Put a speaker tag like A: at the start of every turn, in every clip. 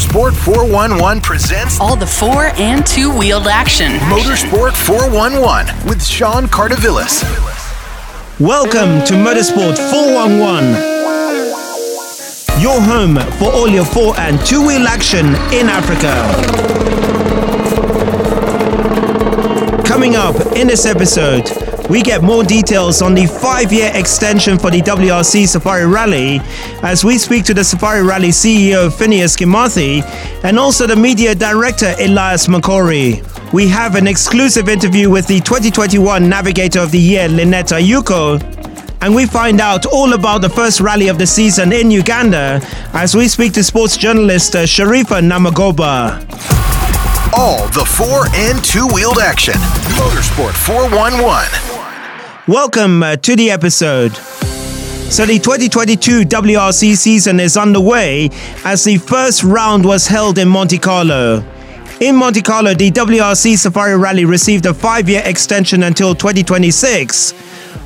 A: Motorsport 411 presents
B: all the four and two wheeled action.
A: Motorsport 411 with Sean Cardovillis.
C: Welcome to Motorsport 411, your home for all your four and two wheel action in Africa. Coming up in this episode, we get more details on the five year extension for the WRC Safari Rally as we speak to the Safari Rally CEO Phineas Kimathi and also the media director Elias Makori. We have an exclusive interview with the 2021 Navigator of the Year Lynette Ayuko and we find out all about the first rally of the season in Uganda as we speak to sports journalist uh, Sharifa Namagoba.
A: All the four and two wheeled action. Motorsport 411.
C: Welcome uh, to the episode. So, the 2022 WRC season is underway as the first round was held in Monte Carlo. In Monte Carlo, the WRC Safari Rally received a five year extension until 2026.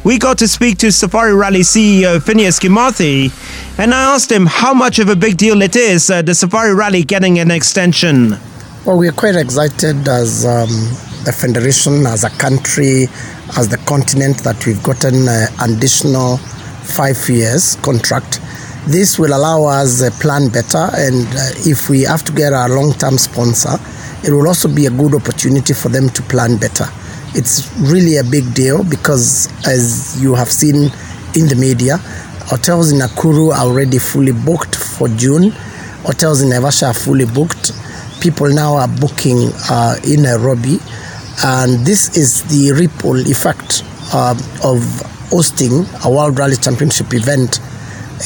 C: We got to speak to Safari Rally CEO Phineas Kimathi, and I asked him how much of a big deal it is, uh, the Safari Rally getting an extension.
D: Well, we're quite excited as um, a federation, as a country, as the continent that we've gotten an additional five years contract. This will allow us to plan better, and uh, if we have to get a long term sponsor, it will also be a good opportunity for them to plan better. It's really a big deal because, as you have seen in the media, hotels in Nakuru are already fully booked for June, hotels in Naivasha are fully booked. People now are booking uh, in Nairobi and this is the ripple effect uh, of hosting a World Rally Championship event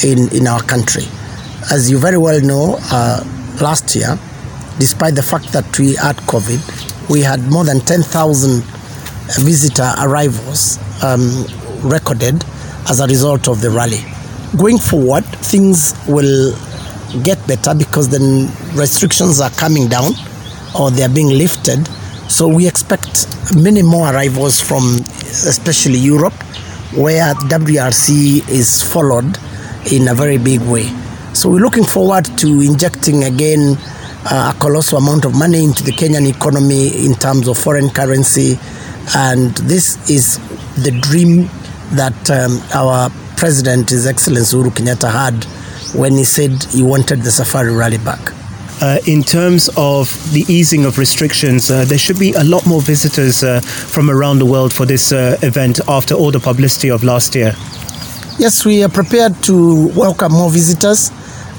D: in, in our country. As you very well know, uh, last year, despite the fact that we had COVID, we had more than 10,000 visitor arrivals um, recorded as a result of the rally. Going forward, things will get better because the restrictions are coming down or they are being lifted so we expect many more arrivals from especially Europe, where WRC is followed in a very big way. So we're looking forward to injecting again uh, a colossal amount of money into the Kenyan economy in terms of foreign currency. And this is the dream that um, our president, His Excellency Uru Kenyatta, had when he said he wanted the Safari Rally back.
C: Uh, in terms of the easing of restrictions, uh, there should be a lot more visitors uh, from around the world for this uh, event after all the publicity of last year.
D: Yes, we are prepared to welcome more visitors.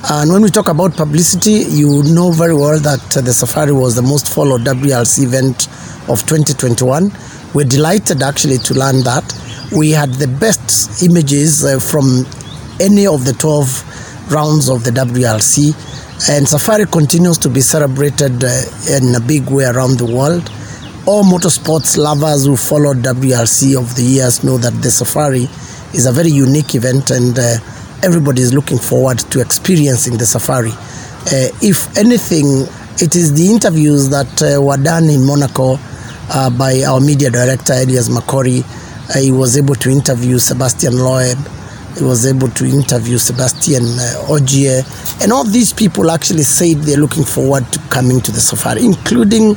D: And when we talk about publicity, you know very well that the safari was the most followed WRC event of 2021. We're delighted actually to learn that. We had the best images uh, from any of the 12 rounds of the WRC and Safari continues to be celebrated uh, in a big way around the world. All motorsports lovers who followed WRC of the years know that the Safari is a very unique event and uh, everybody is looking forward to experiencing the Safari. Uh, if anything, it is the interviews that uh, were done in Monaco uh, by our media director, Elias Makori. Uh, he was able to interview Sebastian Loeb he was able to interview Sebastian uh, Ogier, and all these people actually said they're looking forward to coming to the safari, including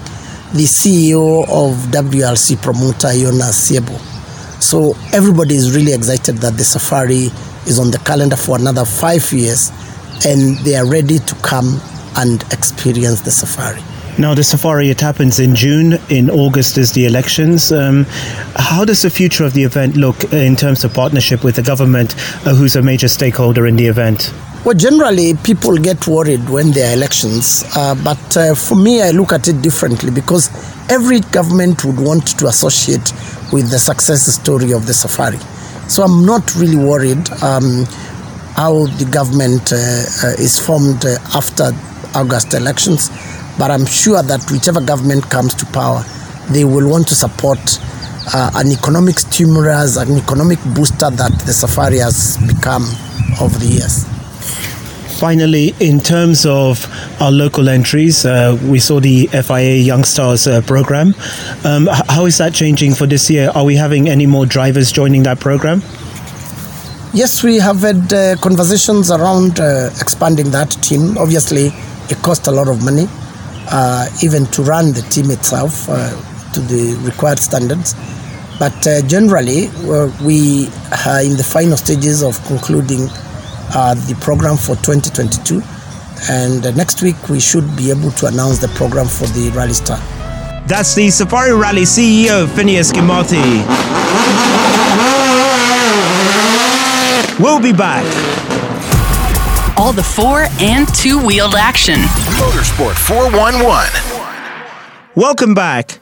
D: the CEO of WRC promoter Jona Siebel. So everybody is really excited that the safari is on the calendar for another five years, and they are ready to come and experience the safari.
C: Now, the safari, it happens in June. In August is the elections. Um, how does the future of the event look in terms of partnership with the government, uh, who's a major stakeholder in the event?
D: Well, generally, people get worried when there are elections. Uh, but uh, for me, I look at it differently because every government would want to associate with the success story of the safari. So I'm not really worried um, how the government uh, uh, is formed uh, after August elections. But I'm sure that whichever government comes to power, they will want to support uh, an economic stimulus, an economic booster that the safari has become over the years.
C: Finally, in terms of our local entries, uh, we saw the FIA Young Stars uh, program. Um, how is that changing for this year? Are we having any more drivers joining that program?
D: Yes, we have had uh, conversations around uh, expanding that team. Obviously, it costs a lot of money, even to run the team itself uh, to the required standards. But uh, generally, we are in the final stages of concluding uh, the program for 2022. And uh, next week, we should be able to announce the program for the Rally Star.
C: That's the Safari Rally CEO, Phineas Kimathi. We'll be back.
B: All the four and two wheeled action.
A: Motorsport 411.
C: Welcome back.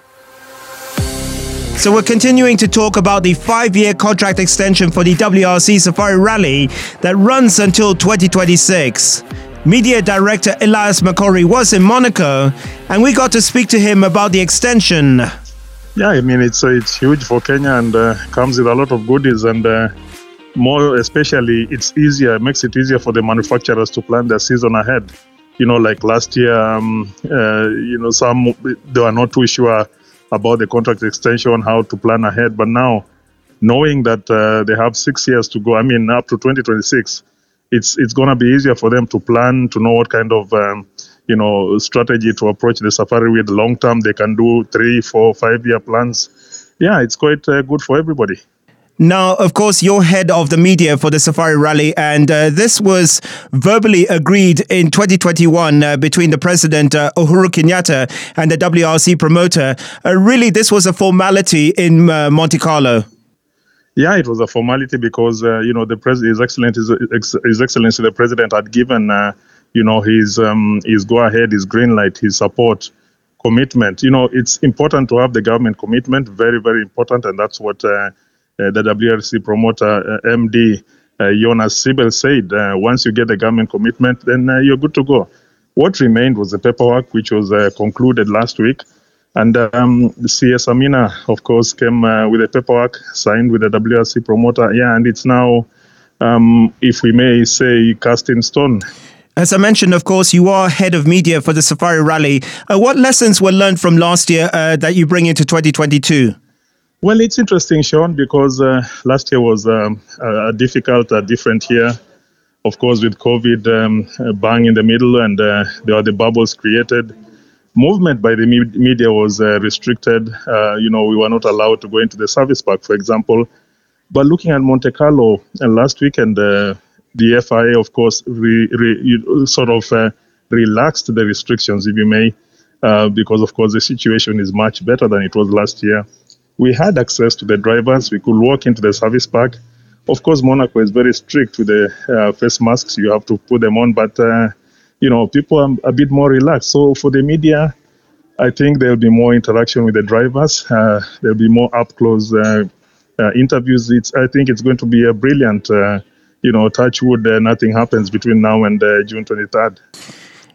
C: So we're continuing to talk about the five-year contract extension for the WRC Safari Rally that runs until 2026. Media director Elias Makori was in Monaco, and we got to speak to him about the extension.
E: Yeah, I mean it's uh, it's huge for Kenya and uh, comes with a lot of goodies and uh, more especially it's easier makes it easier for the manufacturers to plan their season ahead. You know, like last year, um, uh, you know, some they were not too sure about the contract extension, how to plan ahead. But now, knowing that uh, they have six years to go, I mean, up to 2026, it's it's going to be easier for them to plan, to know what kind of um, you know strategy to approach the safari with. Long term, they can do three, four, five year plans. Yeah, it's quite uh, good for everybody.
C: Now, of course, you're head of the media for the Safari Rally, and uh, this was verbally agreed in 2021 uh, between the president, uh, Uhuru Kenyatta, and the WRC promoter. Uh, really, this was a formality in uh, Monte Carlo.
E: Yeah, it was a formality because uh, you know the president, His Excellency, His, His Excellency, the President had given you know his um, his go ahead, his green light, his support commitment. You know, it's important to have the government commitment, very very important, and that's what the WRC promoter, uh, MD uh, Jonas Siebel, said once you get the government commitment, then you're good to go. What remained was the paperwork, which was concluded last week. And um, CS Amina, of course, came uh, with the paperwork signed with the WRC promoter. Yeah, and it's now, um, if we may say, cast in stone.
C: As I mentioned, of course, you are head of media for the Safari Rally. Uh, what lessons were learned from last year uh, that you bring into 2022?
E: Well, it's interesting, Sean, because uh, last year was um, a difficult, a different year. Of course, with COVID um, bang in the middle, and uh, there are the bubbles created. Movement by the media was uh, restricted. Uh, you know, we were not allowed to go into the service park, for example. But looking at Monte Carlo uh, last weekend, uh, the FIA, of course, re, re, sort of relaxed the restrictions, if you may, because, of course, the situation is much better than it was last year we had access to the drivers. We could walk into the service park. Of course, Monaco is very strict with the uh, face masks. You have to put them on, but uh, you know, people are a bit more relaxed. So for the media, I think there will be more interaction with the drivers. Uh, there'll be more up close uh, uh, interviews. It's I think it's going to be a brilliant. Uh, you know, touch wood, nothing happens between now and June 23rd.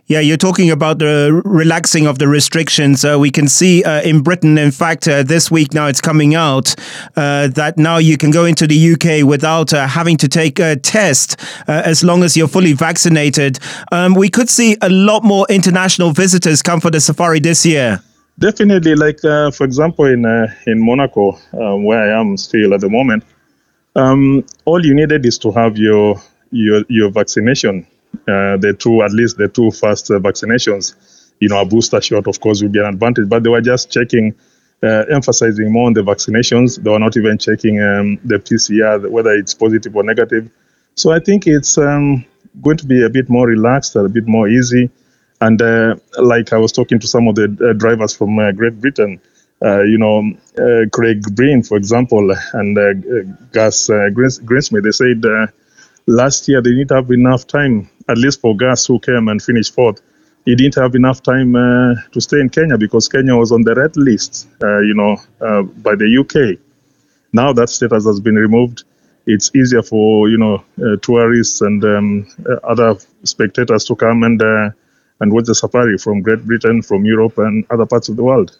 C: Yeah, you're talking about the relaxing of the restrictions. Uh, we can see uh, in Britain, in fact, uh, this week now it's coming out uh, that now you can go into the UK without uh, having to take a test uh, as long as you're fully vaccinated. Um, we could see a lot more international visitors come for the safari this year.
E: Definitely, like for example, in in Monaco, where I am still at the moment, um, all you needed is to have your your your vaccination uh, the two, at least the two first uh, vaccinations, you know, a booster shot, of course, would be an advantage. But they were just checking, uh, emphasizing more on the vaccinations. They were not even checking um, the PCR, whether it's positive or negative. So I think it's um, going to be a bit more relaxed, a bit more easy. And uh, like I was talking to some of the uh, drivers from uh, Great Britain, you know, Craig Breen, for example, and Gus Greensmith, they said last year they didn't have enough time at least for Gus, who came and finished fourth, he didn't have enough time uh, to stay in Kenya because Kenya was on the red list, uh, you know, uh, by the UK. Now that status has been removed. It's easier for you know uh, tourists and um, uh, other spectators to come and uh, and watch the safari from Great Britain, from Europe, and other parts of the world.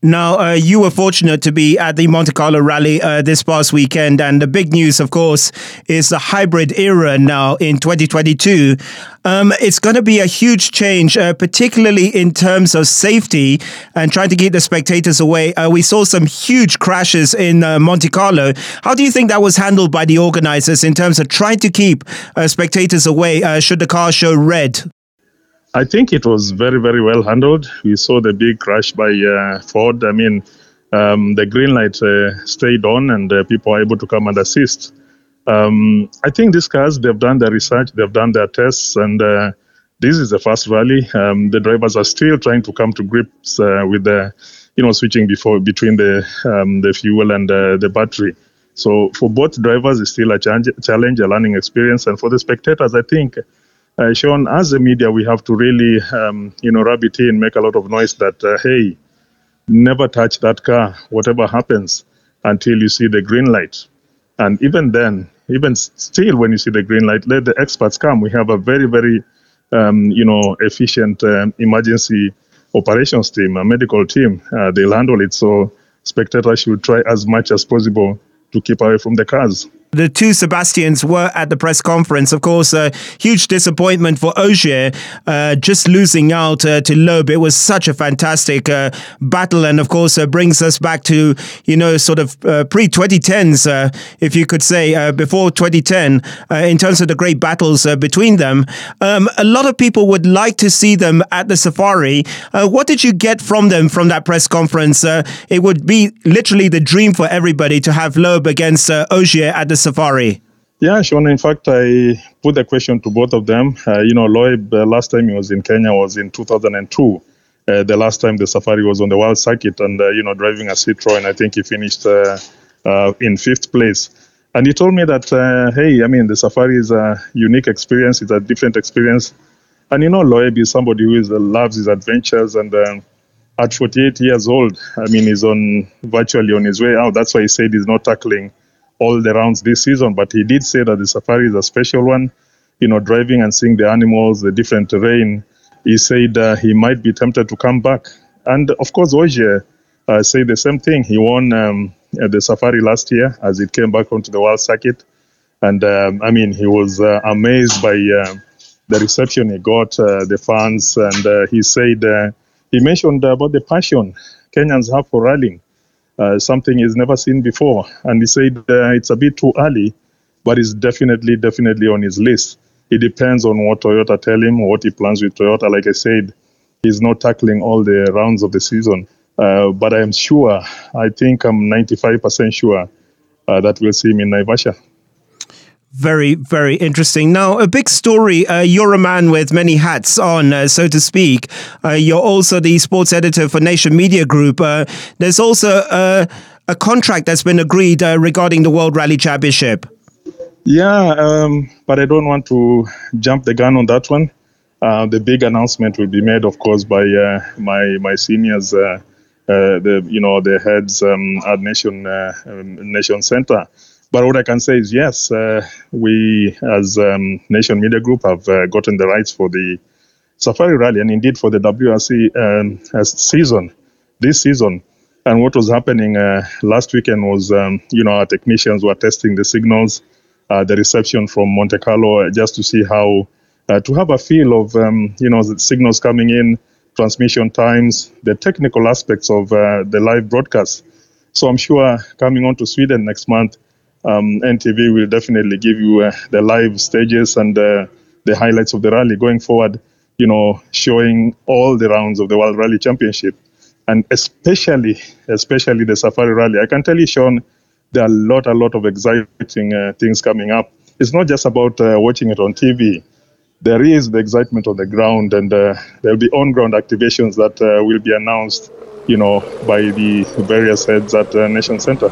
C: Now, uh, you were fortunate to be at the Monte Carlo rally uh, this past weekend, and the big news, of course, is the hybrid era now in 2022. Um, it's going to be a huge change, uh, particularly in terms of safety and trying to keep the spectators away. Uh, we saw some huge crashes in uh, Monte Carlo. How do you think that was handled by the organizers in terms of trying to keep uh, spectators away should the car show red?
E: I think it was very, very well handled. We saw the big crash by uh, Ford. I mean, um, the green light uh, stayed on and uh, people were able to come and assist. Um, I think these cars, they've done their research, they've done their tests, and uh, this is the first rally. Um, the drivers are still trying to come to grips uh, with the, you know, switching before between the um, the fuel and uh, the battery. So for both drivers, it's still a challenge, challenge, a learning experience, and for the spectators, I think. Uh, Sean, as a media, we have to really, um, you know, rub it in, make a lot of noise that, uh, hey, never touch that car, whatever happens, until you see the green light. And even then, even still, when you see the green light, let the experts come. We have a very, very um, you know, efficient um, emergency operations team, a medical team. Uh, they'll handle it. So spectators should try as much as possible to keep away from the cars.
C: The two Sebastians were at the press conference. Of course, a huge disappointment for Ogier, uh, just losing out uh, to Loeb. It was such a fantastic uh, battle, and of course, uh, brings us back to you know sort of uh, pre 2010s, uh, if you could say, before 2010, in terms of the great battles between them. Um, a lot of people would like to see them at the Safari. what did you get from them from that press conference? it would be literally the dream for everybody to have Loeb against Ogier at the safari?
E: Yeah, Sean. In fact, I put the question to both of them. Uh, you know, Loeb, uh, last time he was in Kenya was in 2002. Uh, the last time the safari was on the world circuit and, uh, you know, driving a Citroen, I think he finished uh, uh, in fifth place. And he told me that, hey, I mean, the safari is a unique experience, it's a different experience. And, you know, Loeb is somebody who is, loves his adventures and um, at 48 years old, I mean, he's on virtually on his way out. That's why he said he's not tackling all the rounds this season, but he did say that the safari is a special one. You know, driving and seeing the animals, the different terrain. He said uh, he might be tempted to come back. And of course, Ogier uh, said the same thing. He won um, the safari last year as it came back onto the world circuit. And um, I mean, he was uh, amazed by uh, the reception he got, uh, the fans. And uh, he said, he mentioned about the passion Kenyans have for rallying uh, something he's never seen before. And he said uh, it's a bit too early, but it's definitely, definitely on his list. It depends on what Toyota tell him, what he plans with Toyota. Like I said, he's not tackling all the rounds of the season. Uh, but I am sure, I think I'm 95% sure uh, that we'll see him in Naivasha.
C: Very, very interesting. Now, a big story. Uh, you're a man with many hats on, uh, so to speak. Uh, you're also the sports editor for Nation Media Group. Uh, there's also a contract that's been agreed uh, regarding the World Rally Championship.
E: Yeah, um, but I don't want to jump the gun on that one. Uh, the big announcement will be made, of course, by my my seniors, the you know the heads um, at Nation um, Nation Center. But what I can say is yes, uh, we as um, Nation Media Group have uh, gotten the rights for the Safari Rally and indeed for the WRC um, season, this season. And what was happening uh, last weekend was, um, you know, our technicians were testing the signals, uh, the reception from Monte Carlo, uh, just to see how, uh, to have a feel of, um, you know, the signals coming in, transmission times, the technical aspects of the live broadcast. So I'm sure coming on to Sweden next month, um, NTV will definitely give you uh, the live stages and uh, the highlights of the rally going forward. You know, showing all the rounds of the World Rally Championship, and especially, especially the Safari Rally. I can tell you, Sean, there are a lot, a lot of exciting uh, things coming up. It's not just about uh, watching it on TV. There is the excitement on the ground, and uh, there will be on-ground activations that uh, will be announced, you know, by the various heads at Nation Center.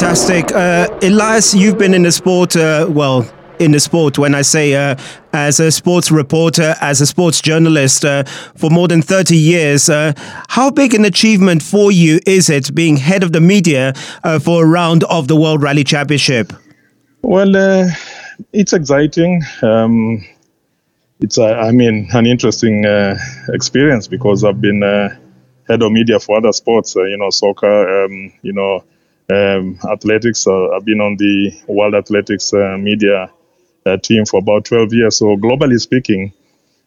C: Fantastic. Uh, Elias, you've been in the sport, uh, well, in the sport, when I say uh, as a sports reporter, as a sports journalist uh, for more than 30 years, uh, how big an achievement for you is it being head of the media uh, for a round of the World Rally Championship?
E: Well, it's exciting. Um, it's, I mean, an interesting experience because I've been head of media for other sports, you know, soccer, um, you know, um, athletics. Uh, I've been on the World Athletics uh, Media uh, team for about 12 years. So globally speaking,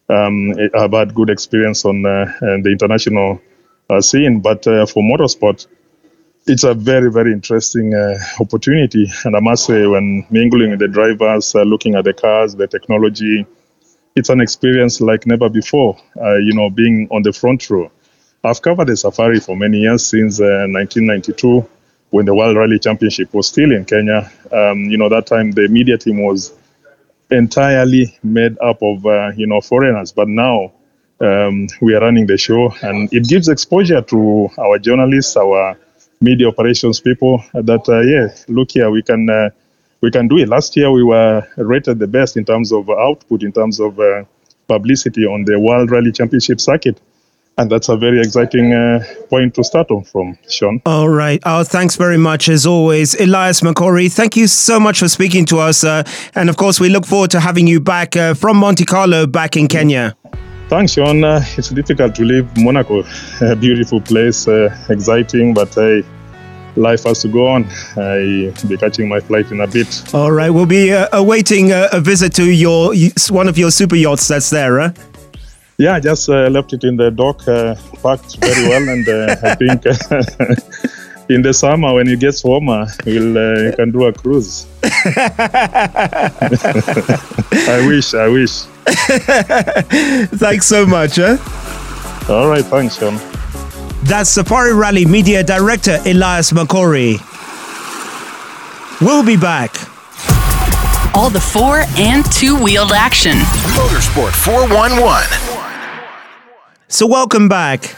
E: um, I've had good experience on the international scene. But for motorsport, it's a very, very interesting uh, opportunity. And I must say, when mingling with the drivers, uh, looking at the cars, the technology, it's an experience like never before. Uh, you know, being on the front row. I've covered the safari for many years since 1992 uh, when the World Rally Championship was still in Kenya. Um, you know, that time the media team was entirely made up of, uh, you know, foreigners. But now um, we are running the show and it gives exposure to our journalists, our media operations people that, uh, yeah, look here, we can uh, we can do it. Last year we were rated the best in terms of output, in terms of uh, publicity on the World Rally Championship circuit. And that's a very exciting uh, point to start on from, Sean.
C: All right. Oh, thanks very much, as always. Elias Makori, thank you so much for speaking to us. Uh, and of course, we look forward to having you back uh, from Monte Carlo back in Kenya.
E: Thanks, Sean. Uh, it's difficult to leave Monaco, a beautiful place, uh, exciting, but hey, life has to go on. I'll be catching my flight in a bit.
C: All right. We'll be uh, awaiting a visit to your one of your super yachts that's there, huh?
E: Yeah, I just uh, left it in the dock, uh, packed very well, and uh, I think in the summer when it gets warmer, we'll uh, can do a cruise. I wish, I wish.
C: Thanks so much. Huh?
E: All right, thanks, Sean.
C: That's Safari Rally Media Director Elias Makori. We'll be back
B: all the four and two wheeled action.
A: Motorsport 411.
C: So, welcome back.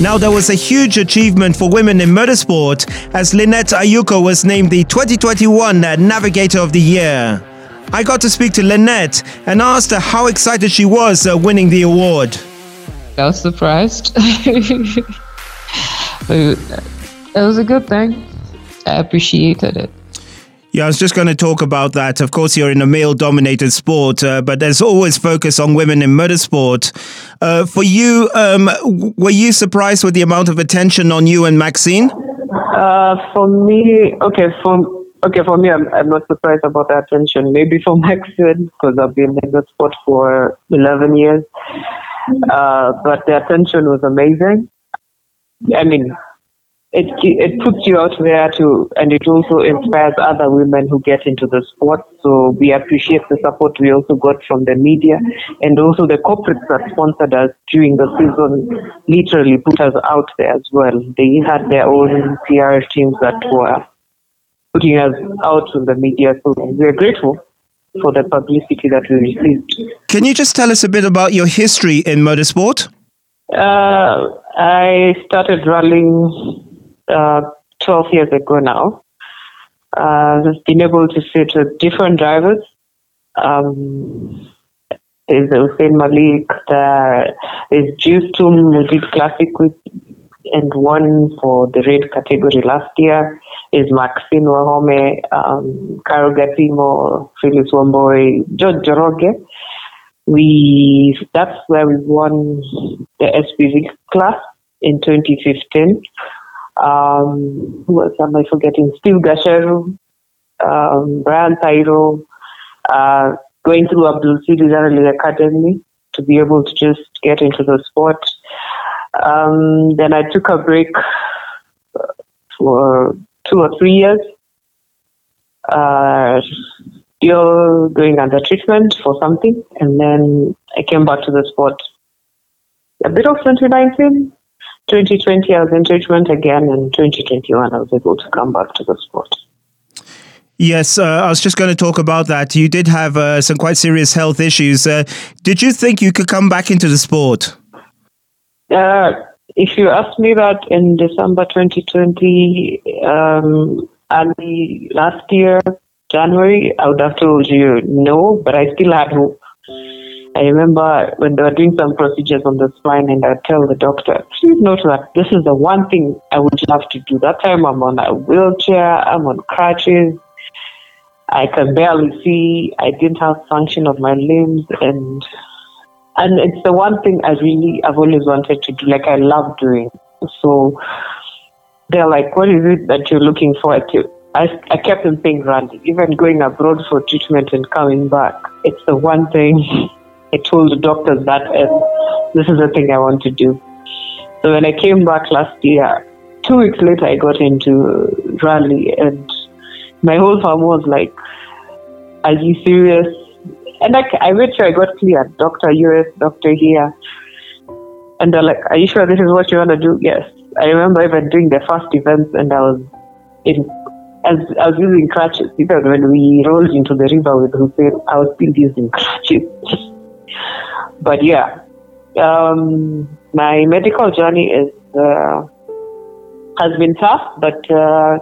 C: Now, there was a huge achievement for women in motorsport as Lynette Ayuko was named the 2021 Navigator of the Year. I got to speak to Lynette and asked her how excited she was uh, winning the award.
F: I was surprised. it was a good thing. I appreciated it.
C: Yeah, I was just going to talk about that. Of course, you're in a male dominated sport, uh, but there's always focus on women in motorsport. Uh, for you, um, were you surprised with the amount of attention on you and Maxine?
F: Uh, for me, okay, for okay, for me, I'm, I'm not surprised about the attention. Maybe for Maxine, because I've been in the sport for 11 years. Uh, but the attention was amazing. I mean, it it puts you out there to, and it also inspires other women who get into the sport. So we appreciate the support we also got from the media, and also the corporates that sponsored us during the season. Literally put us out there as well. They had their own PR teams that were putting us out in the media. So we're grateful for the publicity that we received.
C: Can you just tell us a bit about your history in motorsport?
F: Uh, I started rallying uh, 12 years ago now. Uh, I've been able to sit with different drivers. Um, is Hussein Malik, there is Juice Tum who did classic with and won for the red category last year. Is Maxine Wahome, um, Carol Gatimo, Phyllis Wamboi, George Joroge. We that's where we won the SPV class in 2015. Um, who else am I forgetting? Steve Gasheru, um, Brian Tairo, uh, going through Abdul Sidi Academy to be able to just get into the sport. Um, then I took a break for two or three years, uh, still going under treatment for something, and then I came back to the sport. A bit of 2019, 2020, I was in treatment again, and 2021, I was able to come back to the sport.
C: Yes, uh, I was just going to talk about that. You did have uh, some quite serious health issues. Uh, did you think you could come back into the sport?
F: Uh, if you asked me that in December 2020, um, and last year, January, I would have told you no, but I still had hope. I remember when they were doing some procedures on the spine, and I tell the doctor, please note that this is the one thing I would love to do. That time I'm on a wheelchair, I'm on crutches, I can barely see, I didn't have function of my limbs, and and it's the one thing I really I've always wanted to do. Like I love doing. So they're like, what is it that you're looking forward to? I, I kept on saying rally, even going abroad for treatment and coming back. It's the one thing I told the doctors that this is the thing I want to do. So when I came back last year two weeks later, I got into rally, and my whole farm was like, "Are you serious?" And like, I made sure I got cleared, doctor US, doctor here, and they're like, "Are you sure this is what you want to do?" Yes. I remember even doing the first events, and I was in. As I was using crutches, even when we rolled into the river with Hussein, I was still using crutches. But yeah, um, my medical journey is uh, has been tough, but uh,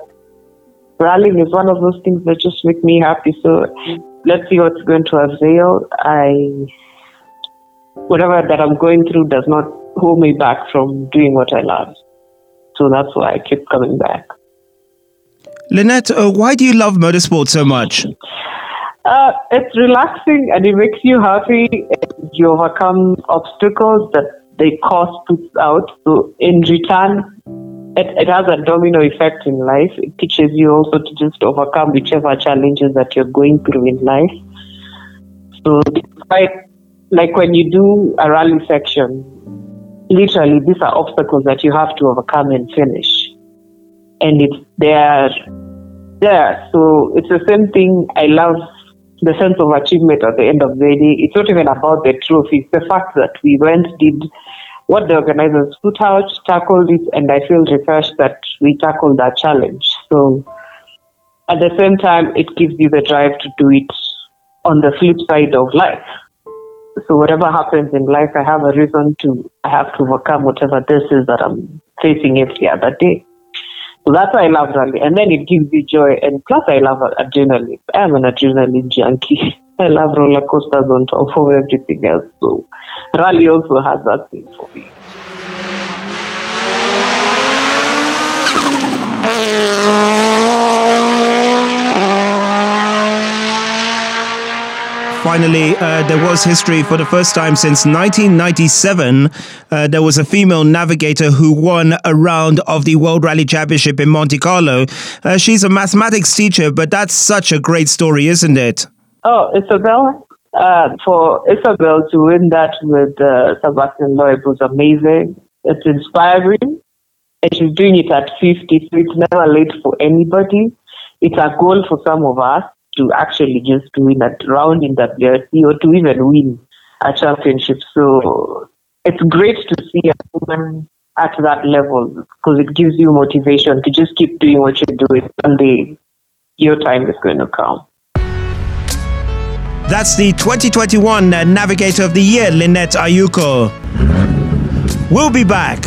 F: rallying is one of those things that just make me happy. So let's see what's going to avail. I whatever that I'm going through does not hold me back from doing what I love. So that's why I keep coming back.
C: Lynette, uh, why do you love motorsport so much?
F: Uh, it's relaxing and it makes you happy. You overcome obstacles that the course puts out. So in return, it, it has a domino effect in life. It teaches you also to just overcome whichever challenges that you're going through in life. So despite like when you do a rally section, literally these are obstacles that you have to overcome and finish. And it's there there. So it's the same thing. I love the sense of achievement at the end of the day. It's not even about the trophy. It's the fact that we went, did what the organizers put out, tackled it, and I feel refreshed that we tackled that challenge. So at the same time, it gives you the drive to do it on the flip side of life. So whatever happens in life, I have a reason to, I have to overcome whatever this is that I'm facing every other day. So that's why I love rally. And then it gives you joy. And plus, I love adrenaline. I'm an adrenaline junkie. I love roller coasters on top of everything else. So rally also has that thing for me.
C: Finally, uh, there was history for the first time since 1997. Uh, there was a female navigator who won a round of the World Rally Championship in Monte Carlo. Uh, she's a mathematics teacher, but that's such a great story, isn't it?
F: Oh, Isabel. Uh, for Isabel to win that with uh, Sebastian Loeb was amazing. It's inspiring. And she's doing it at 50, so it's never late for anybody. It's a goal for some of us to actually just win a round in WRC or to even win a championship. So it's great to see a woman at that level because it gives you motivation to just keep doing what you're doing. Someday your time is going to come.
C: That's the 2021 uh, Navigator of the Year, Lynette Ayuko. We'll be back.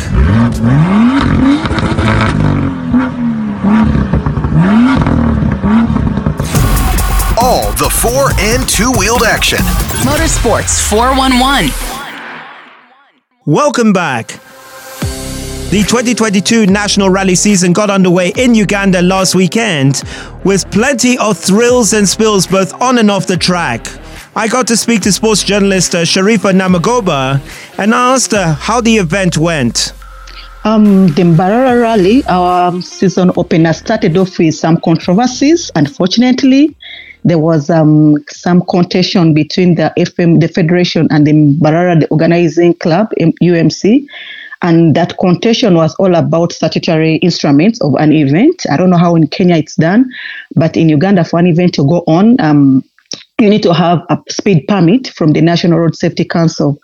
A: The four and two wheeled action.
B: Motorsports 411.
C: Welcome back. The 2022 National Rally season got underway in Uganda last weekend with plenty of thrills and spills both on and off the track. I got to speak to sports journalist uh, Sharifa Namagoba and asked her how the event went.
G: Um, the Mbarara Rally, our season opener, started off with some controversies. Unfortunately, there was um, some contention between the FM, the federation, and the Mbarara, the organizing club, UMC. And that contention was all about statutory instruments of an event. I don't know how in Kenya it's done, but in Uganda, for an event to go on, um, you need to have a speed permit from the National Road Safety Council.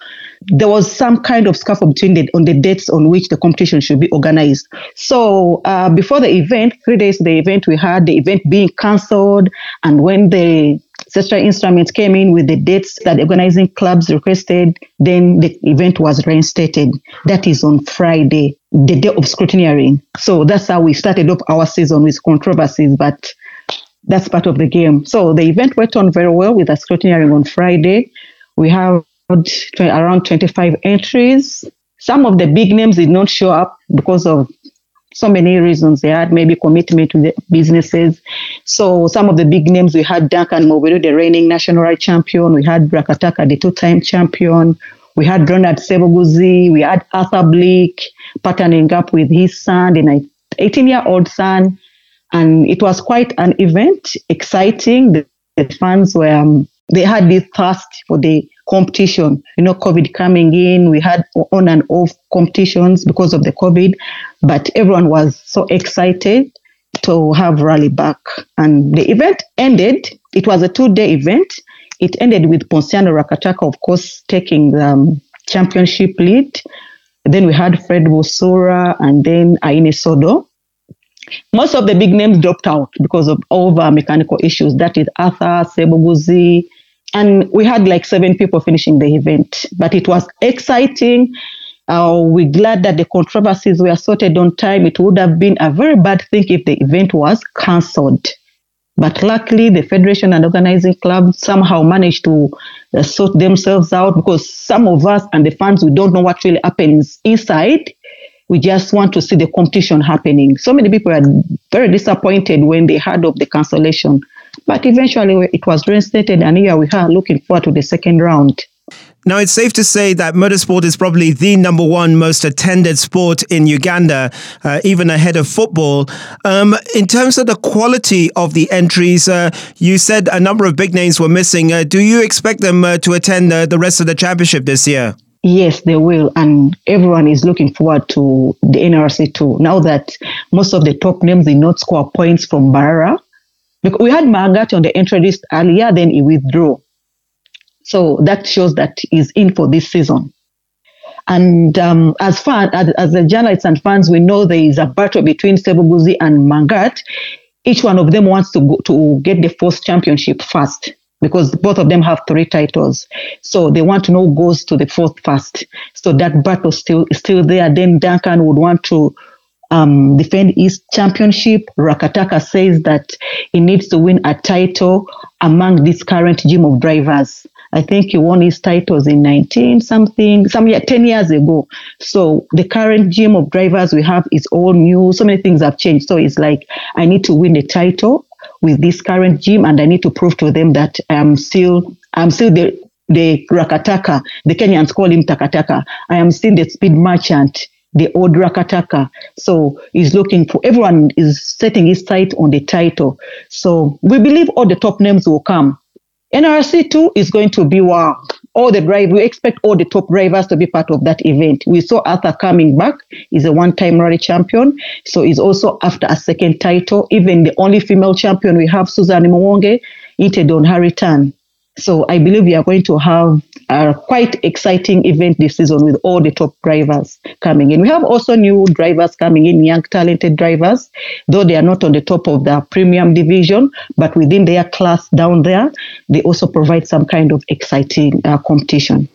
G: There was some kind of scuffle between the on the dates on which the competition should be organized. So uh, before the event, three days the event, we had the event being cancelled, and when the statutory instruments came in with the dates that the organizing clubs requested, then the event was reinstated. That is on Friday, the day of scrutineering. So that's how we started up our season with controversies, but that's part of the game. So the event went on very well with the scrutineering on Friday. We have around 25 entries. Some of the big names did not show up because of so many reasons. They had maybe commitment to the businesses. So some of the big names we had Duncan Mubiru, the reigning national rally champion. We had Brakataka, the two-time champion. We had Ronald Sebuguzi. We had Arthur Blick partnering up with his son, the 18-year-old son. And it was quite an event, exciting. The, the fans were, um, they had this thirst for the competition. You know, COVID coming in, we had on and off competitions because of the COVID, but everyone was so excited to have rally back. And the event ended. It was a two-day event. It ended with Ponsiano Lwakataka, of course, taking the um, championship lead. Then we had Fred Busura and then Aine Sodo. Most of the big names dropped out because of over mechanical issues. That is Arthur, Sebuguzi, and we had like seven people finishing the event. But it was exciting. Uh, we're glad that the controversies were sorted on time. It would have been a very bad thing if the event was cancelled. But luckily, the federation and organizing club somehow managed to uh, sort themselves out because some of us and the fans, we don't know what really happens inside. We just want to see the competition happening. So many people are very disappointed when they heard of the cancellation. But eventually, it was reinstated, and here we are looking forward to the second round.
C: Now, it's safe to say that motorsport is probably the number one most attended sport in Uganda, uh, even ahead of football. Um, in terms of the quality of the entries, uh, you said a number of big names were missing. Uh, do you expect them uh, to attend the rest of the championship this year?
G: Yes, they will. And everyone is looking forward to the NRC too. Now that most of the top names did not score points from Mbarara, because we had Mangat on the entry list earlier, then he withdrew. So that shows that he's in for this season. And um, as far as, the journalists and fans, we know there is a battle between Sebuguzi and Mangat. Each one of them wants to go to get the first championship first because both of them have three titles. So they want to know who goes to the fourth first. So that battle still still there. Then Duncan would want to um, defend his championship. Lwakataka says that he needs to win a title among this current gym of drivers. I think he won his titles in 19 something, some year, 10 years ago. So the current gym of drivers we have is all new. So many things have changed. So it's like, I need to win the title with this current gym and I need to prove to them that I'm still, I'm still the, the Lwakataka. The Kenyans call him Takataka. I am still the speed merchant the old Lwakataka. So he's looking for everyone is setting his sight on the title. So we believe all the top names will come. NRC two is going to be wow. All the drive, we expect all the top drivers to be part of that event. We saw Arthur coming back. He's a one-time rally champion. So he's also after a second title. Even the only female champion we have, Susan Muwonge, hinted on her return. So I believe we are going to have a quite exciting event this season with all the top drivers coming in. We have also new drivers coming in, young talented drivers, though they are not on the top of the premium division, but within their class down there, they also provide some kind of exciting uh, competition.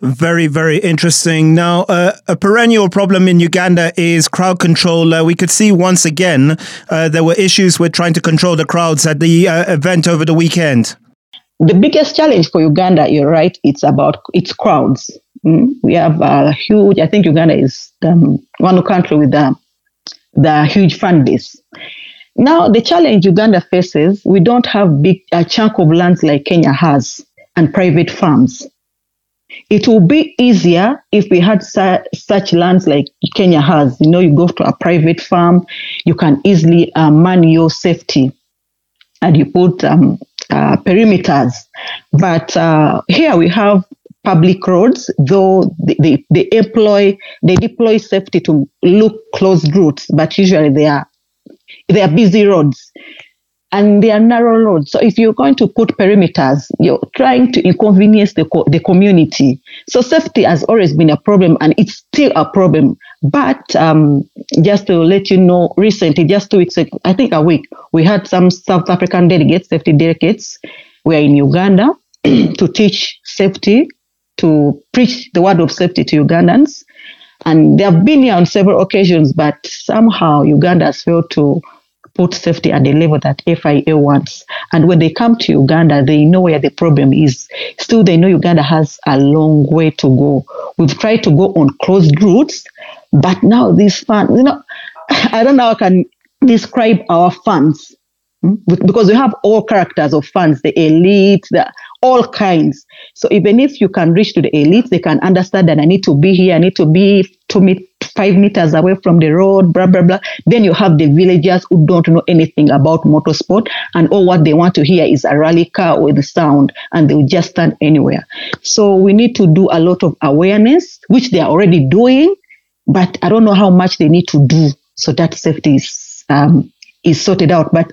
C: Very, very interesting. Now, uh, a perennial problem in Uganda is crowd control. Uh, we could see once again uh, there were issues with trying to control the crowds at the uh, event over the weekend
G: the biggest challenge for Uganda, you're right, it's about its crowds. Mm? We have a huge, I think Uganda is um, one country with the, the huge fan base. Now, the challenge Uganda faces, we don't have big a chunk of lands like Kenya has and private farms. It will be easier if we had su- such lands like Kenya has. You know, you go to a private farm, you can easily uh, man your safety, and you put um, uh, perimeters. But uh, here we have public roads, though they, they, they, employ they deploy safety to look closed routes, but usually they are they are busy roads and they are narrow roads. So if you're going to put perimeters, you're trying to inconvenience the, co- the community. So safety has always been a problem and it's still a problem. But um, just to let you know, recently, just two weeks ago, I think a week, we had some South African delegates, safety delegates, we are in Uganda to teach safety, to preach the word of safety to Ugandans. And they have been here on several occasions, but somehow Uganda has failed to put safety at the level that FIA wants. And when they come to Uganda, they know where the problem is. Still, they know Uganda has a long way to go. We've tried to go on closed routes, but now these fans, you know, I don't know how I can describe our fans hmm, because we have all characters of fans, the elite, the all kinds. So even if you can reach to the elite, they can understand that I need to be here, I need to be to meet five meters away from the road, blah, blah, blah. Then you have the villagers who don't know anything about motorsport and all what they want to hear is a rally car with sound and they'll just stand anywhere. So we need to do a lot of awareness, which they are already doing, but I don't know how much they need to do so that safety is um, is sorted out. But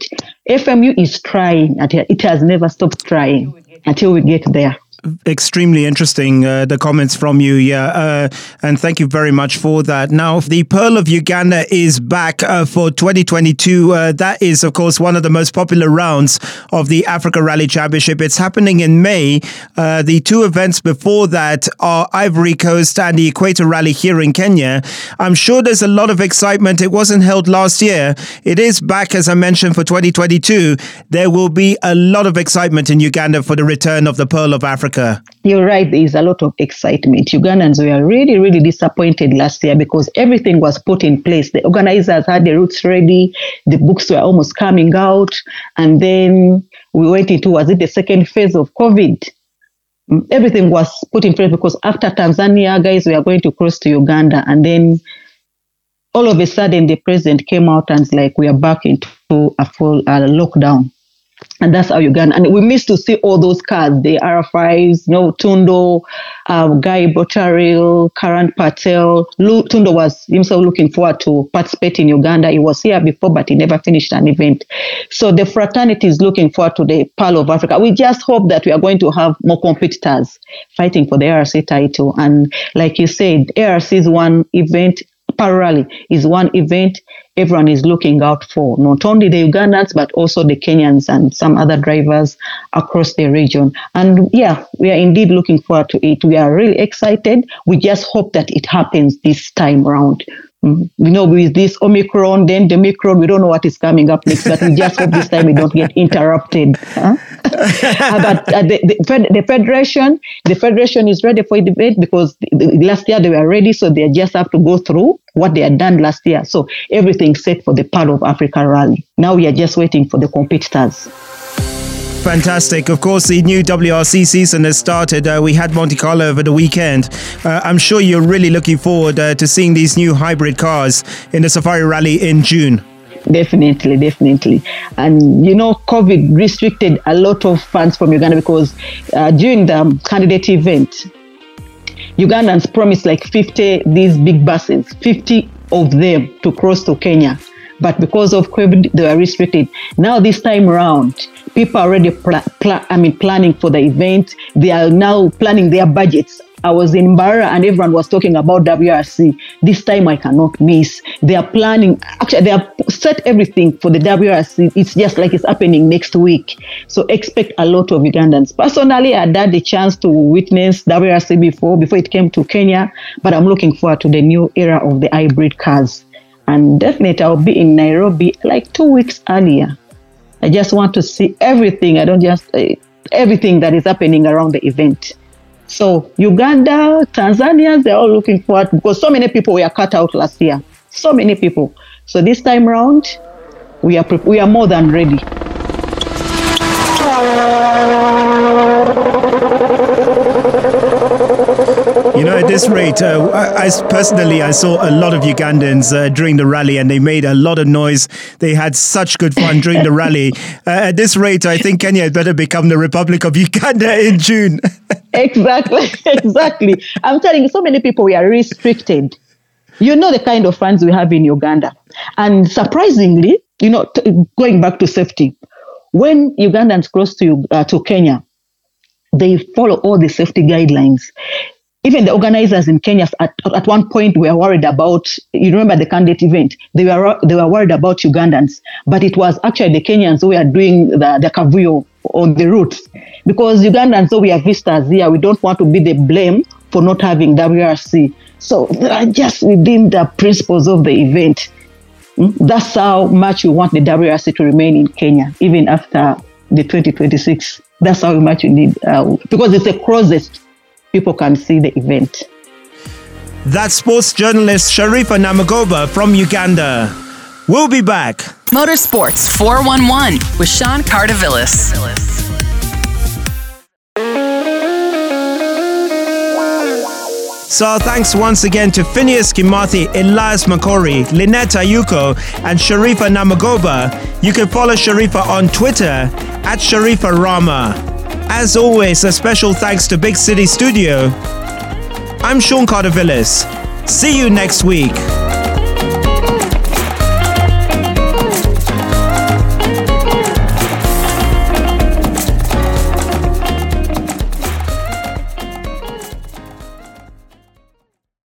G: FMU is trying, it has never stopped trying until we get there
C: extremely interesting uh, the comments from you yeah uh, and thank you very much for that. Now the pearl of uganda is back uh, for 2022 uh, that is of course one of the most popular rounds of the africa rally championship. It's happening in may. Uh, the two events before that are ivory coast and the equator rally here in kenya. I'm sure there's a lot of excitement. It wasn't held last year. It is back as i mentioned for 2022 there will be a lot of excitement in uganda for the return of the pearl of africa Africa?
G: You're right. There is a lot of excitement. Ugandans were really, really disappointed last year because everything was put in place. The organizers had the routes ready. The books were almost coming out. And then we went into, was it the second phase of COVID? Mm, everything was put in place because after Tanzania, guys, we are going to cross to Uganda. And then all of a sudden, the president came out and like, we are back into a full uh, lockdown and that's how Uganda. And we miss to see all those cars, the R5s, you know, Tundo, um, Guy Botterill, Karan Patel. Lu- Tundo was himself looking forward to participate in Uganda. He was here before, but he never finished an event. So the fraternity is looking forward to the Pearl of Africa. We just hope that we are going to have more competitors fighting for the ARC title. And like you said, ARC is one event Parallel is one event everyone is looking out for, not only the Ugandans, but also the Kenyans and some other drivers across the region. And yeah, we are indeed looking forward to it. We are really excited. We just hope that it happens this time around. Mm, you know, with this Omicron, then the Omicron, we don't know what is coming up next, but we just hope this time we don't get interrupted. Huh? but uh, the, the, the, federation, the federation is ready for debate because the, last year they were ready, so they just have to go through what they had done last year. So everything's set for the Pearl of Africa rally. Now we are just waiting for the competitors.
C: Fantastic. Of course, the new WRC season has started. Uh, we had Monte Carlo over the weekend. Uh, I'm sure you're really looking forward uh, to seeing these new hybrid cars in the Safari Rally in June.
G: Definitely, definitely. And you know, COVID restricted a lot of fans from Uganda because uh, during the candidate event, Ugandans promised like 50 these big buses, 50 of them to cross to Kenya. But because of COVID, they were restricted. Now, this time around, people are already pl- pl- I mean, planning for the event. They are now planning their budgets I was in Barra and everyone was talking about WRC. This time I cannot miss. They are planning, actually, they have set everything for the WRC. It's just like it's happening next week. So expect a lot of Ugandans. Personally, I had the chance to witness WRC before, before it came to Kenya, but I'm looking forward to the new era of the hybrid cars. And definitely, I'll be in Nairobi like two weeks earlier. I just want to see everything. I don't just, uh, everything that is happening around the event. So Uganda, Tanzania, they're all looking forward because so many people were cut out last year. So many people. So this time around, we are we are more than ready.
C: This rate, uh, I, I, personally I saw a lot of Ugandans uh, during the rally, and they made a lot of noise. They had such good fun during the rally. Uh, at this rate, I think Kenya had better become the Republic of Uganda in June.
G: exactly, exactly. I'm telling you, so many people we are restricted. You know the kind of fans we have in Uganda, and surprisingly, you know, t- going back to safety, when Ugandans cross to uh, to Kenya, they follow all the safety guidelines even the organizers in Kenya at, at one point were worried about, you remember the candidate event, they were, they were worried about Ugandans, but it was actually the Kenyans who were doing the, the kavuyo on the routes. Because Ugandans, though we are visitors here, we don't want to be the blame for not having WRC. So just within the principles of the event, hmm, that's how much we want the WRC to remain in Kenya, even after the 2026. That's how much we need, uh, because it's the closest people can see the event.
C: That's sports journalist Sharifa Namagoba from Uganda. We'll be back.
B: Motorsports 411 with Sean Cardovillis.
C: So thanks once again to Phineas Kimathi, Elias Makori, Lynette Ayuko, and Sharifa Namagoba. You can follow Sharifa on Twitter at Sharifa Rama. As always, a special thanks to Big City Studio. I'm Sean Cardovillis. See you next week.